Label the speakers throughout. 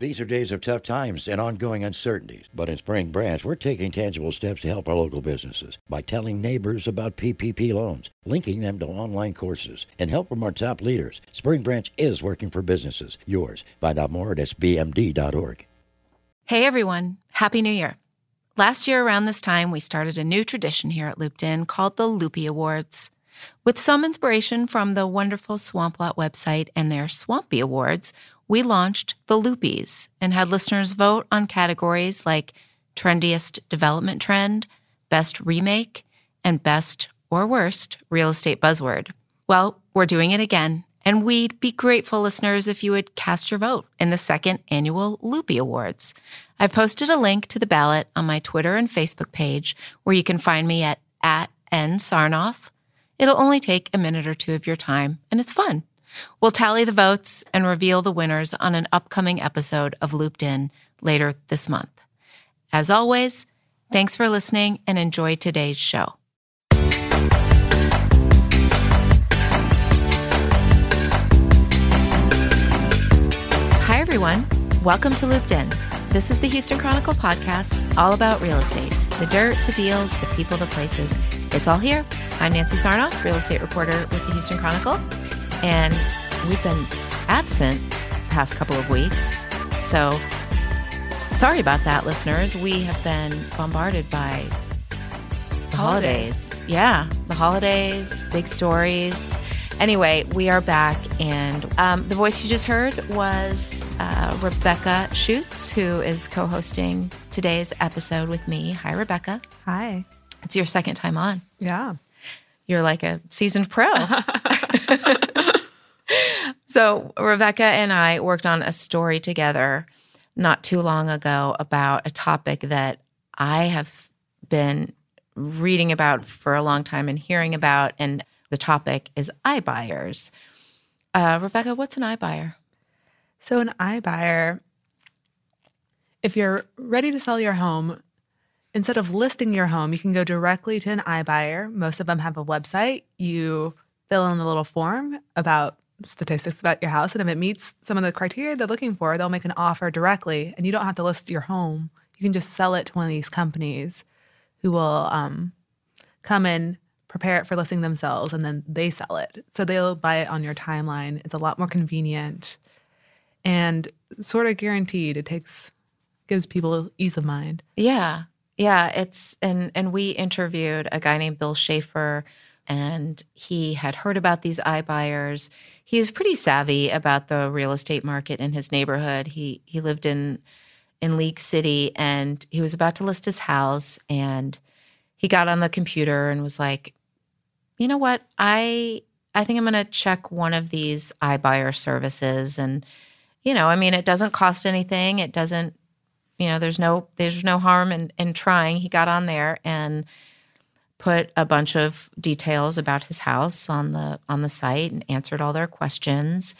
Speaker 1: These are days of tough times and ongoing uncertainties. But in Spring Branch, we're taking tangible steps to help our local businesses by telling neighbors about PPP loans, linking them to online courses, and help from our top leaders. Spring Branch is working for businesses. Yours. Find out more at sbmd.org.
Speaker 2: Hey everyone, Happy New Year. Last year around this time, we started a new tradition here at Looped In called the Loopy Awards. With some inspiration from the wonderful Swamplot website and their Swampy Awards, we launched the Loopies and had listeners vote on categories like trendiest development trend, best remake, and best or worst real estate buzzword. Well, we're doing it again, and we'd be grateful, listeners, if you would cast your vote in the second annual Loopy Awards. I've posted a link to the ballot on my Twitter and Facebook page, where you can find me at, at nsarnoff. It'll only take a minute or two of your time, and it's fun. We'll tally the votes and reveal the winners on an upcoming episode of Looped In later this month. As always, thanks for listening and enjoy today's show. Hi, everyone. Welcome to Looped In. This is the Houston Chronicle podcast, all about real estate the dirt, the deals, the people, the places. It's all here. I'm Nancy Sarnoff, real estate reporter with the Houston Chronicle and we've been absent past couple of weeks. So sorry about that, listeners. We have been bombarded by the holidays. holidays. Yeah, the holidays, big stories. Anyway, we are back, and um, the voice you just heard was uh, Rebecca Schuetz, who is co hosting today's episode with me. Hi, Rebecca.
Speaker 3: Hi.
Speaker 2: It's your second time on.
Speaker 3: Yeah.
Speaker 2: You're like a seasoned pro. so, Rebecca and I worked on a story together not too long ago about a topic that I have been reading about for a long time and hearing about. And the topic is iBuyers. Uh, Rebecca, what's an iBuyer?
Speaker 3: So, an iBuyer, if you're ready to sell your home, instead of listing your home, you can go directly to an iBuyer. Most of them have a website. You fill in a little form about statistics about your house. And if it meets some of the criteria they're looking for, they'll make an offer directly. And you don't have to list your home. You can just sell it to one of these companies who will um, come in, prepare it for listing themselves, and then they sell it. So they'll buy it on your timeline. It's a lot more convenient and sort of guaranteed. It takes gives people ease of mind.
Speaker 2: Yeah. Yeah, it's and and we interviewed a guy named Bill Schaefer and he had heard about these iBuyers. He was pretty savvy about the real estate market in his neighborhood. He he lived in in League City and he was about to list his house and he got on the computer and was like, "You know what? I I think I'm going to check one of these iBuyer services and you know, I mean, it doesn't cost anything. It doesn't you know, there's no there's no harm in in trying. He got on there and put a bunch of details about his house on the on the site and answered all their questions.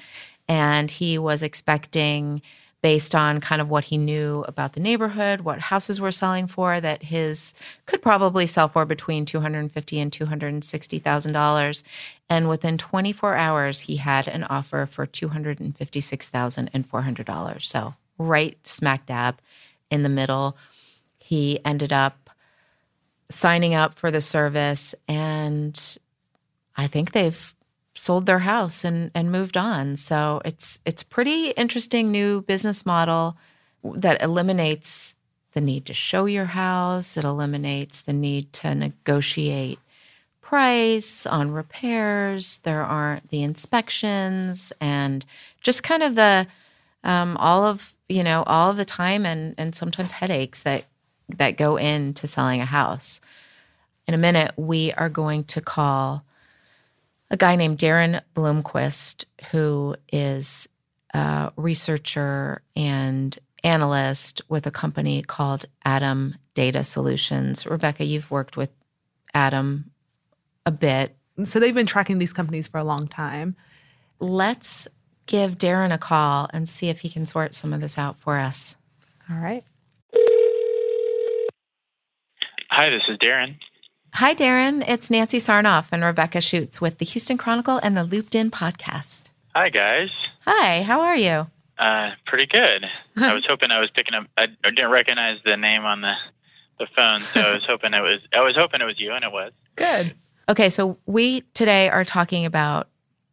Speaker 2: And he was expecting based on kind of what he knew about the neighborhood what houses were selling for that his could probably sell for between 250 and 260,000 dollars. And within 24 hours he had an offer for 256,400 dollars. So right smack dab in the middle. He ended up signing up for the service and I think they've sold their house and and moved on. So it's it's pretty interesting new business model that eliminates the need to show your house, it eliminates the need to negotiate price on repairs, there aren't the inspections and just kind of the um, all of you know all of the time and and sometimes headaches that that go into selling a house. In a minute, we are going to call a guy named Darren Blomquist, who is a researcher and analyst with a company called ATTOM Data Solutions. Rebecca, you've worked with ATTOM a bit.
Speaker 3: So they've been tracking these companies for a long time.
Speaker 2: Let's give Darren a call and see if he can sort some of this out for us.
Speaker 3: All right.
Speaker 4: Hi, this is Darren.
Speaker 2: Hi, Darren. It's Nancy Sarnoff and Rebecca Schuetz with the Houston Chronicle and the Looped In podcast.
Speaker 4: Hi, guys.
Speaker 2: Hi, how are you?
Speaker 4: Uh, pretty good. I was hoping I was picking up. I, I didn't recognize the name on the the phone, so I was hoping it was. I was hoping it was you, and it was.
Speaker 3: Good.
Speaker 2: Okay, so we today are talking about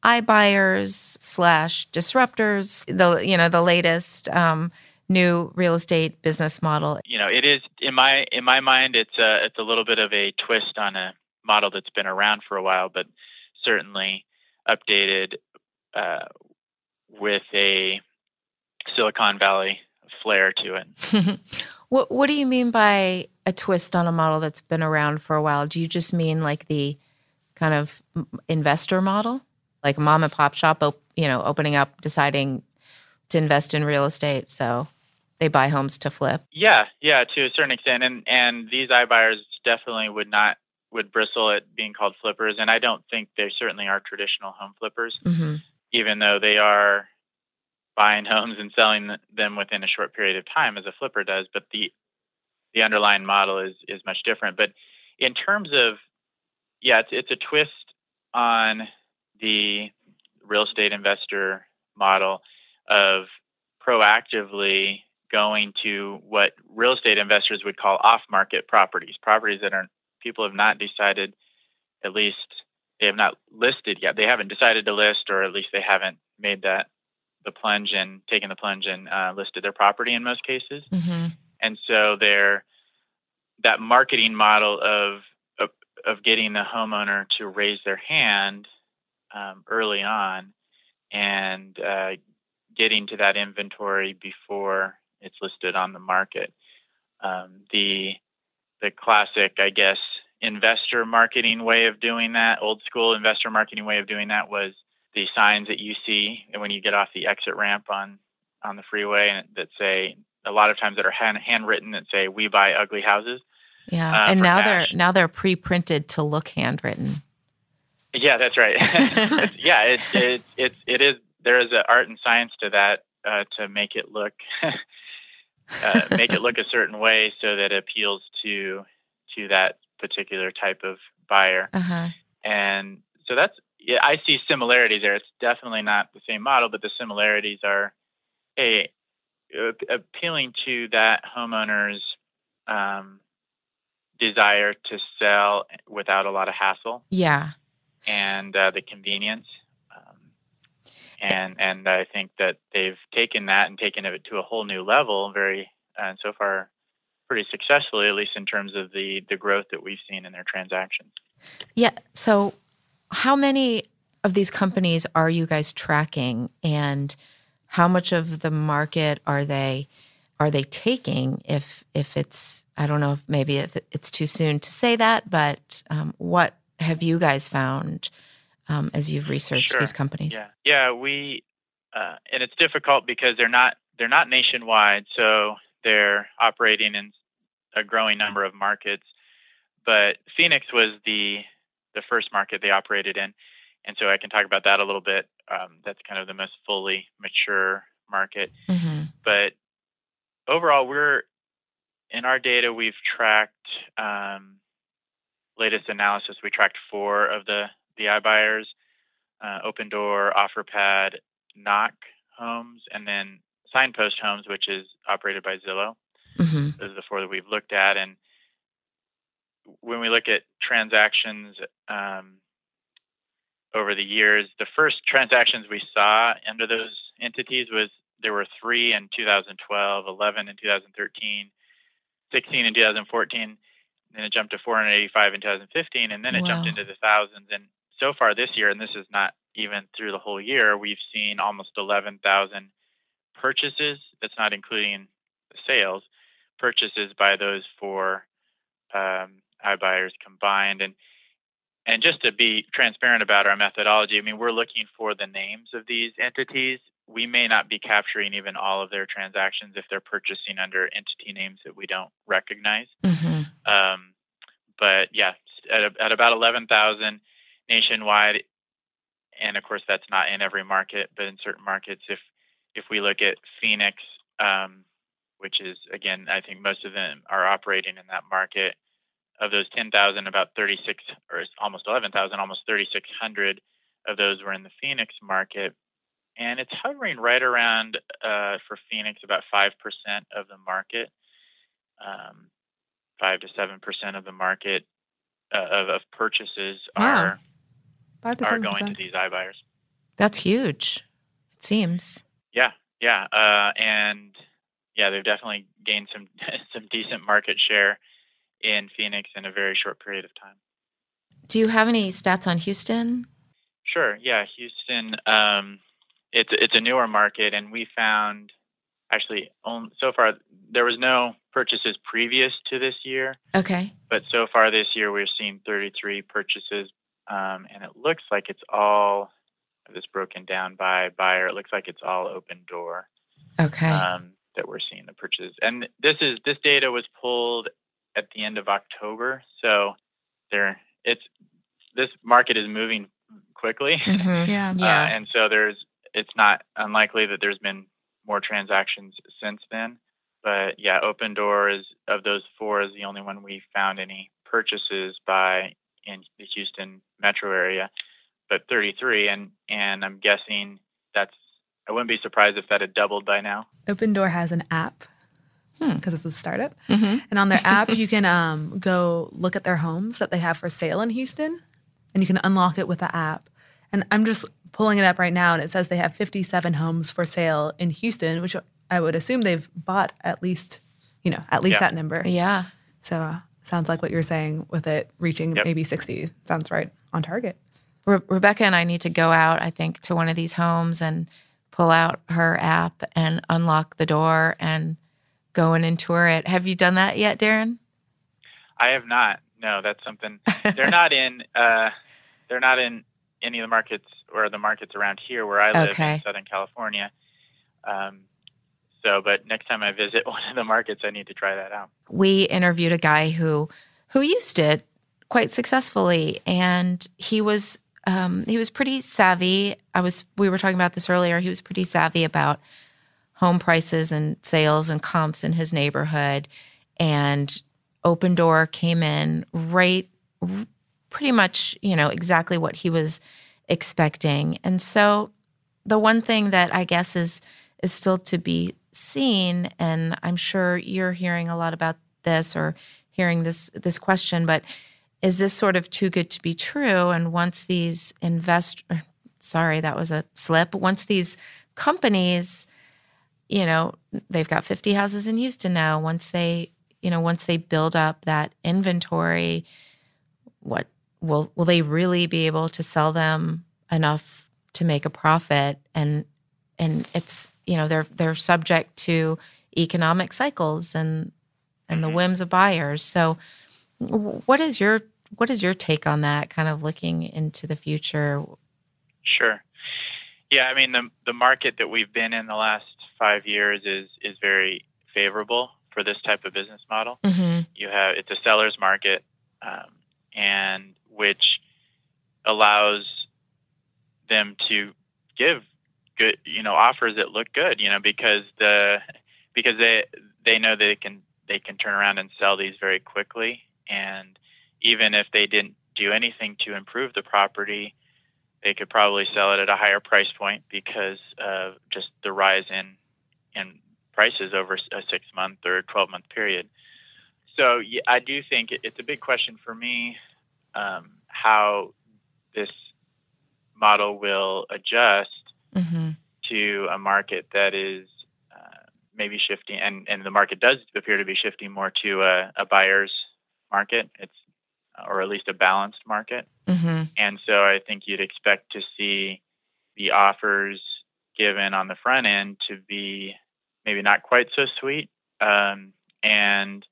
Speaker 2: iBuyers slash disruptors, the you know the latest um, new real estate business model.
Speaker 4: You know, it is in my in my mind, it's a it's a little bit of a twist on a model that's been around for a while, but certainly updated uh, with a Silicon Valley flair to it.
Speaker 2: what What do you mean by a twist on a model that's been around for a while? Do you just mean like the kind of investor model, like a mom and pop shop, op- you know, opening up, deciding to invest in real estate, so they buy homes to flip?
Speaker 4: Yeah, yeah, to a certain extent, and and these iBuyers definitely would not would bristle at being called flippers, and I don't think they certainly are traditional home flippers,
Speaker 2: mm-hmm.
Speaker 4: even though they are buying homes and selling them within a short period of time as a flipper does. But the the underlying model is is much different. But in terms of yeah, it's it's a twist on the real estate investor model of proactively going to what real estate investors would call off-market properties, properties that are people have not decided, at least they have not listed yet. They haven't decided to list, or at least they haven't made that the plunge and taken the plunge and uh, listed their property in most cases.
Speaker 2: Mm-hmm.
Speaker 4: And so they're that marketing model of, of, of getting the homeowner to raise their hand um, early on and uh, getting to that inventory before it's listed on the market. Um, the the classic, I guess, investor marketing way of doing that, old school investor marketing way of doing that was the signs that you see when you get off the exit ramp on on the freeway and that say a lot of times that are hand, handwritten that say "We buy ugly houses."
Speaker 2: Yeah,
Speaker 4: uh,
Speaker 2: and now
Speaker 4: cash.
Speaker 2: they're now they're pre-printed to look handwritten.
Speaker 4: Yeah, that's right. yeah, it, it it it is. There is an art and science to that uh, to make it look uh, make it look a certain way so that it appeals to to that particular type of buyer.
Speaker 2: Uh-huh.
Speaker 4: And so that's yeah, I see similarities there. It's definitely not the same model, but the similarities are a appealing to that homeowner's um, desire to sell without a lot of hassle
Speaker 2: Yeah.
Speaker 4: And uh, the convenience. Um, and and I think that they've taken that and taken it to a whole new level, very and so far pretty successfully, at least in terms of the the growth that we've seen in their transactions.
Speaker 2: Yeah. So, how many of these companies are you guys tracking, and how much of the market are they are they taking? If if it's I don't know if maybe if it's too soon to say that, but um, what have you guys found um, as you've researched
Speaker 4: Sure.
Speaker 2: these companies?
Speaker 4: Yeah, yeah, we uh, and it's difficult because they're not they're not nationwide, so they're operating in a growing number of markets. But Phoenix was the the first market they operated in, and so I can talk about that a little bit. Um, that's kind of the most fully mature market.
Speaker 2: hmm
Speaker 4: But overall, we're in our data. We've tracked um, latest analysis. We tracked four of the the iBuyers: uh, Opendoor, OfferPad, Knock Homes, and then Signpost Homes, which is operated by Zillow.
Speaker 2: hmm
Speaker 4: Those are the four that we've looked at. And when we look at transactions um, over the years, the first transactions we saw under those entities was there were three in 2012, 11 in 2013, 16 in 2014, then it jumped to 485 in 2015, and then it jumped into the thousands. And so far this year, and this is not even through the whole year, we've seen almost 11,000 purchases. That's not including the sales purchases by those four um, iBuyers combined. And and just to be transparent about our methodology, I mean, we're looking for the names of these entities. We may not be capturing even all of their transactions if they're purchasing under entity names that we don't recognize.
Speaker 2: hmm
Speaker 4: Um, but yeah, at, at about 11,000 nationwide, and of course that's not in every market, but in certain markets, if if we look at Phoenix, um, which is again, I think most of them are operating in that market. Of those 10,000, about 36 or almost 11,000, almost 3,600 of those were in the Phoenix market, and it's hovering right around uh, for Phoenix about five percent of the market, um, five to seven percent of the market uh, of, of purchases are
Speaker 3: Five
Speaker 4: are going to
Speaker 3: percent.
Speaker 4: these iBuyers.
Speaker 2: That's huge. It seems.
Speaker 4: Yeah, yeah, uh, and yeah, they've definitely gained some some decent market share in Phoenix in a very short period of time.
Speaker 2: Do you have any stats on Houston?
Speaker 4: Sure. Yeah, Houston. Um, it's it's a newer market, and we found actually on, so far there was no purchases previous to this year,
Speaker 2: Okay.
Speaker 4: but so far this year we're seeing 33 purchases, um, and it looks like it's all this broken down by buyer. It looks like it's all Opendoor
Speaker 2: Okay.
Speaker 4: um, that we're seeing the purchases, and this is this data was pulled at the end of October, so there it's this market is moving quickly.
Speaker 2: Mhm.
Speaker 3: Yeah.
Speaker 2: Yeah.
Speaker 4: Uh, and so there's it's not unlikely that there's been more transactions since then. But yeah, Opendoor is of those four is the only one we found any purchases by in the Houston metro area. But 33, and and I'm guessing that's I wouldn't be surprised if that had doubled by now.
Speaker 3: Opendoor has an app
Speaker 2: Hmm.
Speaker 3: because it's a startup,
Speaker 2: Mhm.
Speaker 3: and on their app you can um, go look at their homes that they have for sale in Houston, and you can unlock it with the app. And I'm just pulling it up right now, and it says they have 57 homes for sale in Houston, which I would assume they've bought at least, you know, at least
Speaker 4: Yeah.
Speaker 3: that number.
Speaker 2: Yeah.
Speaker 3: So uh, sounds like what you're saying with it reaching
Speaker 4: Yep.
Speaker 3: maybe 60 sounds right on target.
Speaker 2: Re- Rebecca and I need to go out, I think, to one of these homes and pull out her app and unlock the door and go in and tour it. Have you done that yet, Darren?
Speaker 4: I have not. No, that's something they're not in. Uh, they're not in any of the markets or the markets around here where I live
Speaker 2: Okay.
Speaker 4: in Southern California. Um, so, but next time I visit one of the markets, I need to try that out.
Speaker 2: we interviewed a guy who who used it quite successfully and he was um, he was pretty savvy i was we were talking about this earlier he was pretty savvy about home prices and sales and comps in his neighborhood and Opendoor came in right pretty much you know exactly what he was expecting. And so the one thing that i guess is is still to be seen and i'm sure you're hearing a lot about this or hearing this this question but is this sort of too good to be true? And once these invest sorry that was a slip. Once these companies you know they've got 50 houses in Houston now. Once they you know once they build up that inventory what will will they really be able to sell them enough to make a profit and and it's you know they're they're subject to economic cycles and and the
Speaker 4: Mhm.
Speaker 2: whims of buyers so what is your what is your take on that kind of looking into the future
Speaker 4: Sure. Yeah, I mean the the market that we've been in the last five years is is very favorable for this type of business model.
Speaker 2: mm-hmm.
Speaker 4: you have it's a seller's market um, and which allows them to give good you know offers that look good you know because the because they they know they can they can turn around and sell these very quickly. And even if they didn't do anything to improve the property they could probably sell it at a higher price point because of just the rise in in prices over a six month or 12 month period. So yeah, I do think it's a big question for me um, how this model will adjust
Speaker 2: Mm-hmm.
Speaker 4: to a market that is uh, maybe shifting, and, and the market does appear to be shifting more to a, a buyer's market. It's or at least a balanced market.
Speaker 2: Mm-hmm.
Speaker 4: And so I think you'd expect to see the offers given on the front end to be maybe not quite so sweet, um, and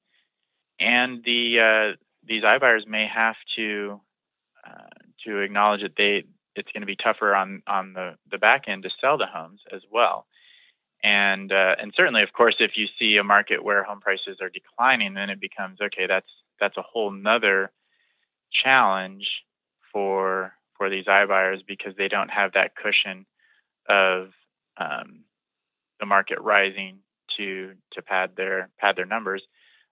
Speaker 4: and the uh, these iBuyers may have to uh, to acknowledge that they it's going to be tougher on on the the back end to sell the homes as well. And uh, and certainly, of course, if you see a market where home prices are declining, then it becomes okay. That's that's a whole nother challenge for for these iBuyers because they don't have that cushion of um, the market rising to to pad their pad their numbers.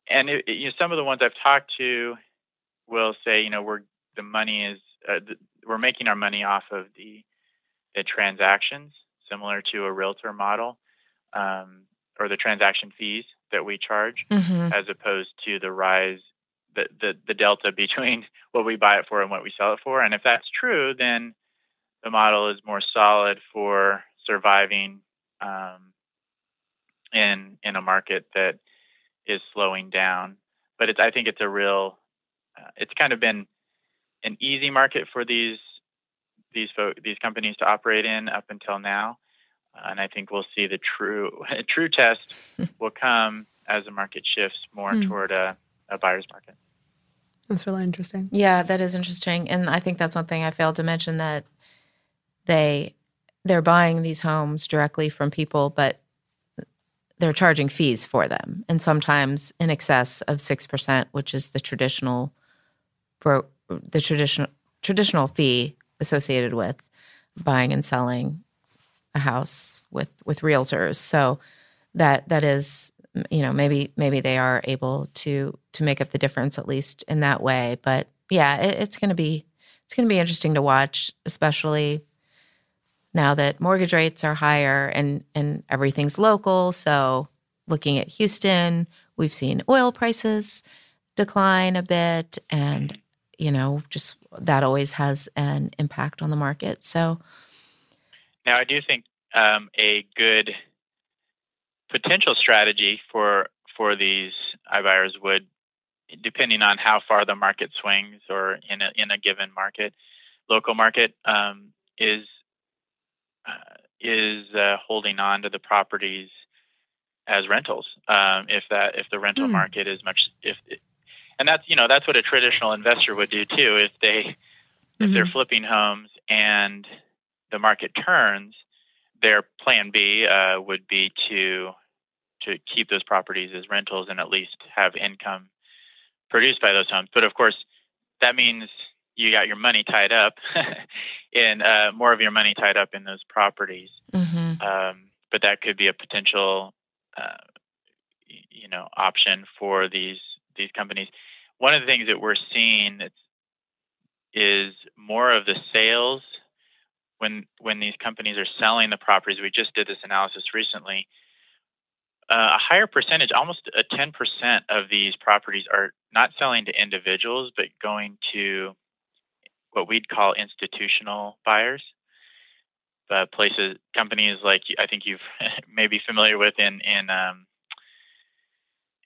Speaker 4: And it, you know, some of the ones I've talked to will say, you know, we're the money is uh, th- we're making our money off of the the transactions. similar to a realtor model, um, or the transaction fees that we charge,
Speaker 2: Mm-hmm.
Speaker 4: as opposed to the rise, the, the the delta between what we buy it for and what we sell it for. And if that's true, then the model is more solid for surviving um, in in a market that is slowing down. But it's I think it's a real uh, it's kind of been an easy market for these these fo- these companies to operate in up until now, uh, and I think we'll see the true true test will come as the market shifts more
Speaker 3: Hmm.
Speaker 4: toward a, a buyer's market.
Speaker 3: That's really interesting.
Speaker 2: Yeah, that is interesting, and I think that's one thing I failed to mention that they they're buying these homes directly from people, but they're charging fees for them, and sometimes in excess of six percent, which is the traditional bro- the traditional traditional fee associated with buying and selling a house with with realtors. So that that is you know maybe maybe they are able to to make up the difference at least in that way but yeah it, it's going to be it's going to be interesting to watch especially now that mortgage rates are higher and and everything's local. So looking at Houston we've seen oil prices decline a bit and you know just that always has an impact on the market. So
Speaker 4: Now, I do think um, a good potential strategy for for these iBuyers would, depending on how far the market swings or in a in a given market, local market, um, is uh, is uh, holding on to the properties as rentals. Um, if that if the rental
Speaker 3: Hmm.
Speaker 4: market is much if and that's you know that's what a traditional investor would do too if they if they're
Speaker 3: Mhm.
Speaker 4: flipping homes and the market turns, their plan B uh, would be to to keep those properties as rentals and at least have income produced by those homes. But of course, that means you got your money tied up in uh, more of your money tied up in those properties.
Speaker 2: mhm.
Speaker 4: Um, but that could be a potential, uh, you know, option for these these companies. One of the things that we're seeing is more of the sales when when these companies are selling the properties. We just did this analysis recently. Uh, a higher percentage, almost a 10% of these properties are not selling to individuals, but going to what we'd call institutional buyers uh, places, companies like I think you've maybe familiar with in in um,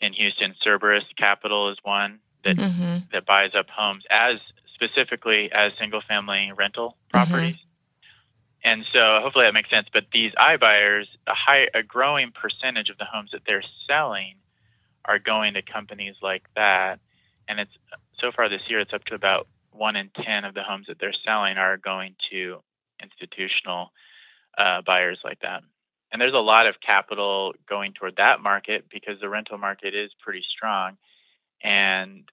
Speaker 4: in Houston, Cerberus Capital is one that
Speaker 2: Mhm.
Speaker 4: that buys up homes as specifically as single family rental properties. And so hopefully that makes sense. But these iBuyers, a high, a growing percentage of the homes that they're selling are going to companies like that. And it's so far this year, it's up to about one in 10 of the homes that they're selling are going to institutional uh, buyers like that. And there's a lot of capital going toward that market because the rental market is pretty strong. And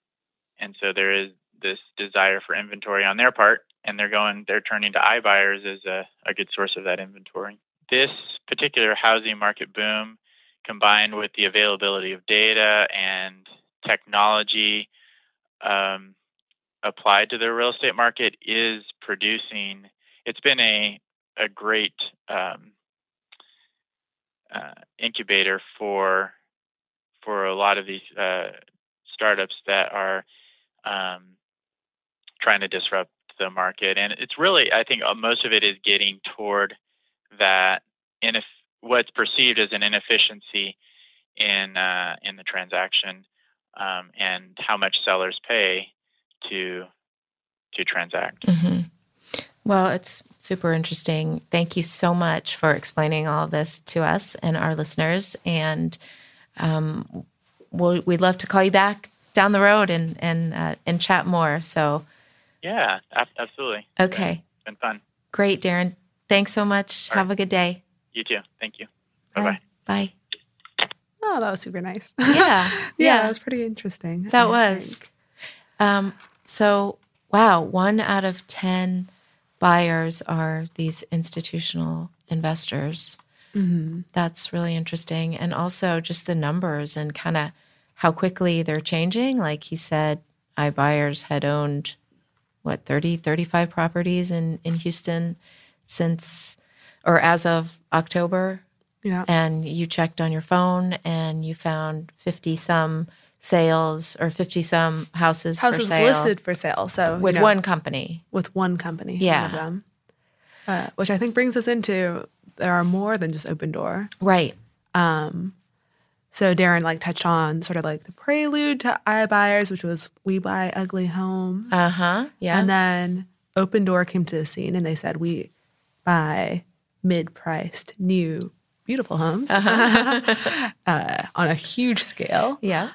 Speaker 4: and so there is this desire for inventory on their part, and they're going, they're turning to iBuyers as a, a good source of that inventory. This particular housing market boom, combined with the availability of data and technology um, applied to the real estate market, is producing. It's been a a great um, uh, incubator for for a lot of these uh, startups that are um, trying to disrupt the market. And it's really, I think, uh, most of it is getting toward that ineff- what's perceived as an inefficiency in uh, in the transaction um, and how much sellers pay to to transact.
Speaker 2: hmm Well, it's super interesting. Thank you so much for explaining all of this to us and our listeners. And um, we'll, we'd love to call you back down the road and and uh, and chat more. So,
Speaker 4: Yeah, absolutely.
Speaker 2: okay,
Speaker 4: It's been fun.
Speaker 2: great, Darren. Thanks so much.
Speaker 4: All right.
Speaker 2: Have a good day.
Speaker 4: You too. Thank you. Bye bye.
Speaker 2: Bye.
Speaker 3: Oh, that was super nice.
Speaker 2: Yeah,
Speaker 3: yeah,
Speaker 2: yeah.
Speaker 3: that was pretty interesting.
Speaker 2: That
Speaker 3: I
Speaker 2: was. Um, so, wow, one out of 10 buyers are these institutional investors.
Speaker 3: Mhm.
Speaker 2: That's really interesting. And also just the numbers and kind of how quickly they're changing. Like he said, iBuyers had owned what 30, 35 properties in, in Houston since or as of October,
Speaker 3: Yeah.
Speaker 2: and you checked on your phone and you found 50 some sales or 50 some houses,
Speaker 3: Houses
Speaker 2: for sale
Speaker 3: listed for sale. So you
Speaker 2: with
Speaker 3: know,
Speaker 2: one company.
Speaker 3: with one company.
Speaker 2: Yeah.
Speaker 3: Them. Uh, which I think brings us into there are more than just Opendoor.
Speaker 2: Right.
Speaker 3: Um, so Darren like touched on sort of like the prelude to iBuyers, which was We Buy Ugly Homes.
Speaker 2: Uh huh. Yeah.
Speaker 3: And then Opendoor came to the scene and they said, We buy mid priced, new, beautiful homes
Speaker 2: Uh-huh.
Speaker 3: uh, on a huge scale.
Speaker 2: yeah.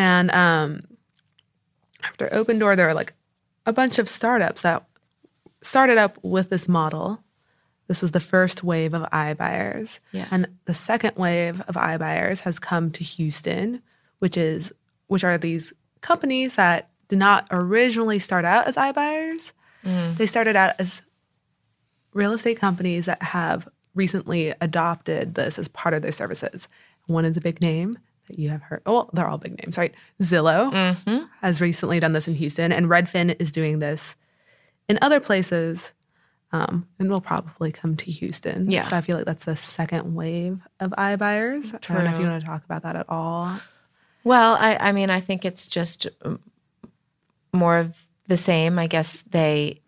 Speaker 3: And um, after Opendoor, there are like a bunch of startups that started up with this model. This was the first wave of iBuyers.
Speaker 2: Yeah.
Speaker 3: And the second wave of iBuyers has come to Houston, which is which are these companies that did not originally start out as iBuyers.
Speaker 2: Mm.
Speaker 3: They started out as real estate companies that have recently adopted this as part of their services. One is a big name that you have heard. Oh, they're all big names, right? Zillow
Speaker 2: Mm-hmm.
Speaker 3: has recently done this in Houston, and Redfin is doing this in other places, um, and will probably come to Houston.
Speaker 2: Yeah.
Speaker 3: So I feel like that's the second wave of iBuyers. I don't know if you want to talk about that at all.
Speaker 2: Well, I, I mean, I think it's just um, more of the same. I guess they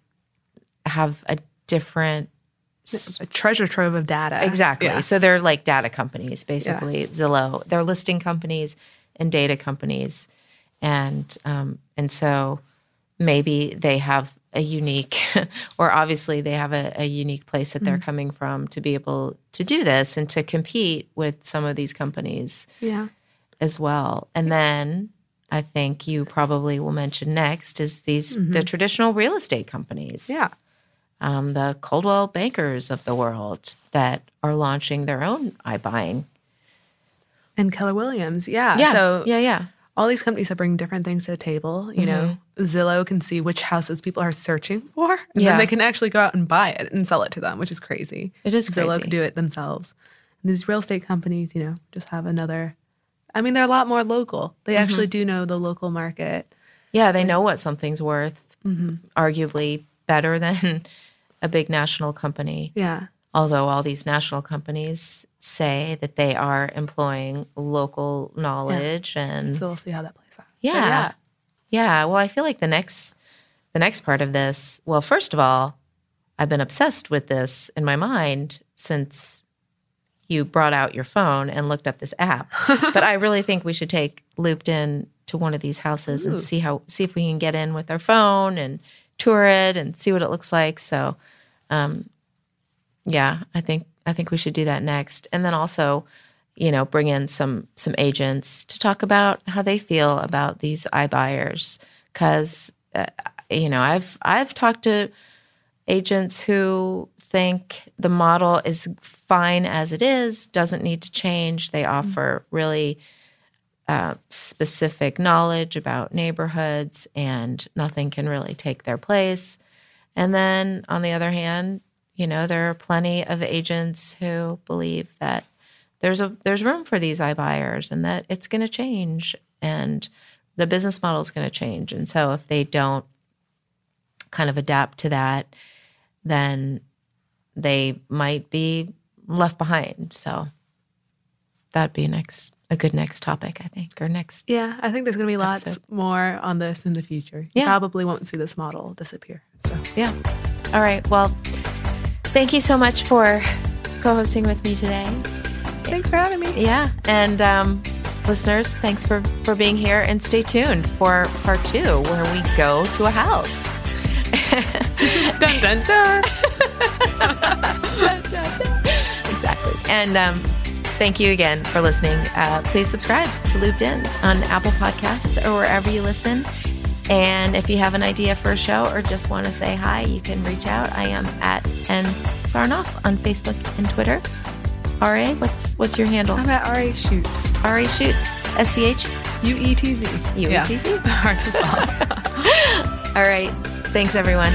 Speaker 2: have a different.
Speaker 3: A treasure trove of data.
Speaker 2: Exactly.
Speaker 3: Yeah.
Speaker 2: So they're like data companies, basically. Zillow. They're listing companies and data companies, and um, and so maybe they have a unique, or obviously they have a, a unique place that they're coming from to be able to do this and to compete with some of these companies
Speaker 3: Yeah.
Speaker 2: as well. And then I think you probably will mention next is these the traditional real estate companies.
Speaker 3: Yeah.
Speaker 2: Um, the Coldwell Bankers of the world that are launching their own iBuying.
Speaker 3: And Keller Williams. Yeah.
Speaker 2: Yeah.
Speaker 3: So
Speaker 2: yeah, yeah.
Speaker 3: all these companies that bring different things to the table. You know, Zillow can see which houses people are searching for, and
Speaker 2: Yeah.
Speaker 3: then they can actually go out and buy it and sell it to them, which is crazy.
Speaker 2: It is
Speaker 3: Zillow
Speaker 2: crazy.
Speaker 3: could do it themselves. And these real estate companies, you know, just have another. I mean, they're a lot more local. They
Speaker 2: Mm-hmm.
Speaker 3: actually do know the local market.
Speaker 2: Yeah, they know what something's worth,
Speaker 3: Mm-hmm.
Speaker 2: arguably better than a big national company.
Speaker 3: Yeah.
Speaker 2: Although all these national companies say that they are employing local knowledge and
Speaker 3: So we'll see how that plays out. But
Speaker 2: Yeah. Yeah. Well, I feel like the next the next part of this, well, first of all, I've been obsessed with this in my mind since you brought out your phone and looked up this app. but I really think we should take looped in to one of these houses
Speaker 3: Ooh.
Speaker 2: and see how see if we can get in with our phone and tour it and see what it looks like. So um yeah, I think I think we should do that next. And then also, you know, bring in some some agents to talk about how they feel about these iBuyers cuz uh, you know, I've I've talked to agents who think the model is fine as it is, doesn't need to change. They offer really uh, specific knowledge about neighborhoods, and nothing can really take their place. And then on the other hand, you know, there are plenty of agents who believe that there's a there's room for these iBuyers and that it's going to change and the business model is going to change. And so if they don't kind of adapt to that, then they might be left behind. So that'd be next a good next topic, I think, or next.
Speaker 3: Yeah. I think there's going to be lots
Speaker 2: Episode.
Speaker 3: more on this in the future. You
Speaker 2: Yeah.
Speaker 3: probably won't see this model disappear. So
Speaker 2: Yeah. All right. Well, thank you so much for co-hosting with me today.
Speaker 3: thanks for having me.
Speaker 2: Yeah, and um, listeners, thanks for for being here, and stay tuned for part two, where we go to a house.
Speaker 3: dun dun dun.
Speaker 2: exactly. And um, thank you again for listening. Uh, please subscribe to Looped In on Apple Podcasts or wherever you listen. And if you have an idea for a show or just want to say hi, you can reach out. I am at N Sarnoff on Facebook and Twitter. RA, what's what's your handle?
Speaker 3: I'm at RA Shoots.
Speaker 2: RA Shoots. S C H
Speaker 3: U E T Z.
Speaker 2: U E T Z.
Speaker 3: Hard to spell.
Speaker 2: All right. Thanks, everyone.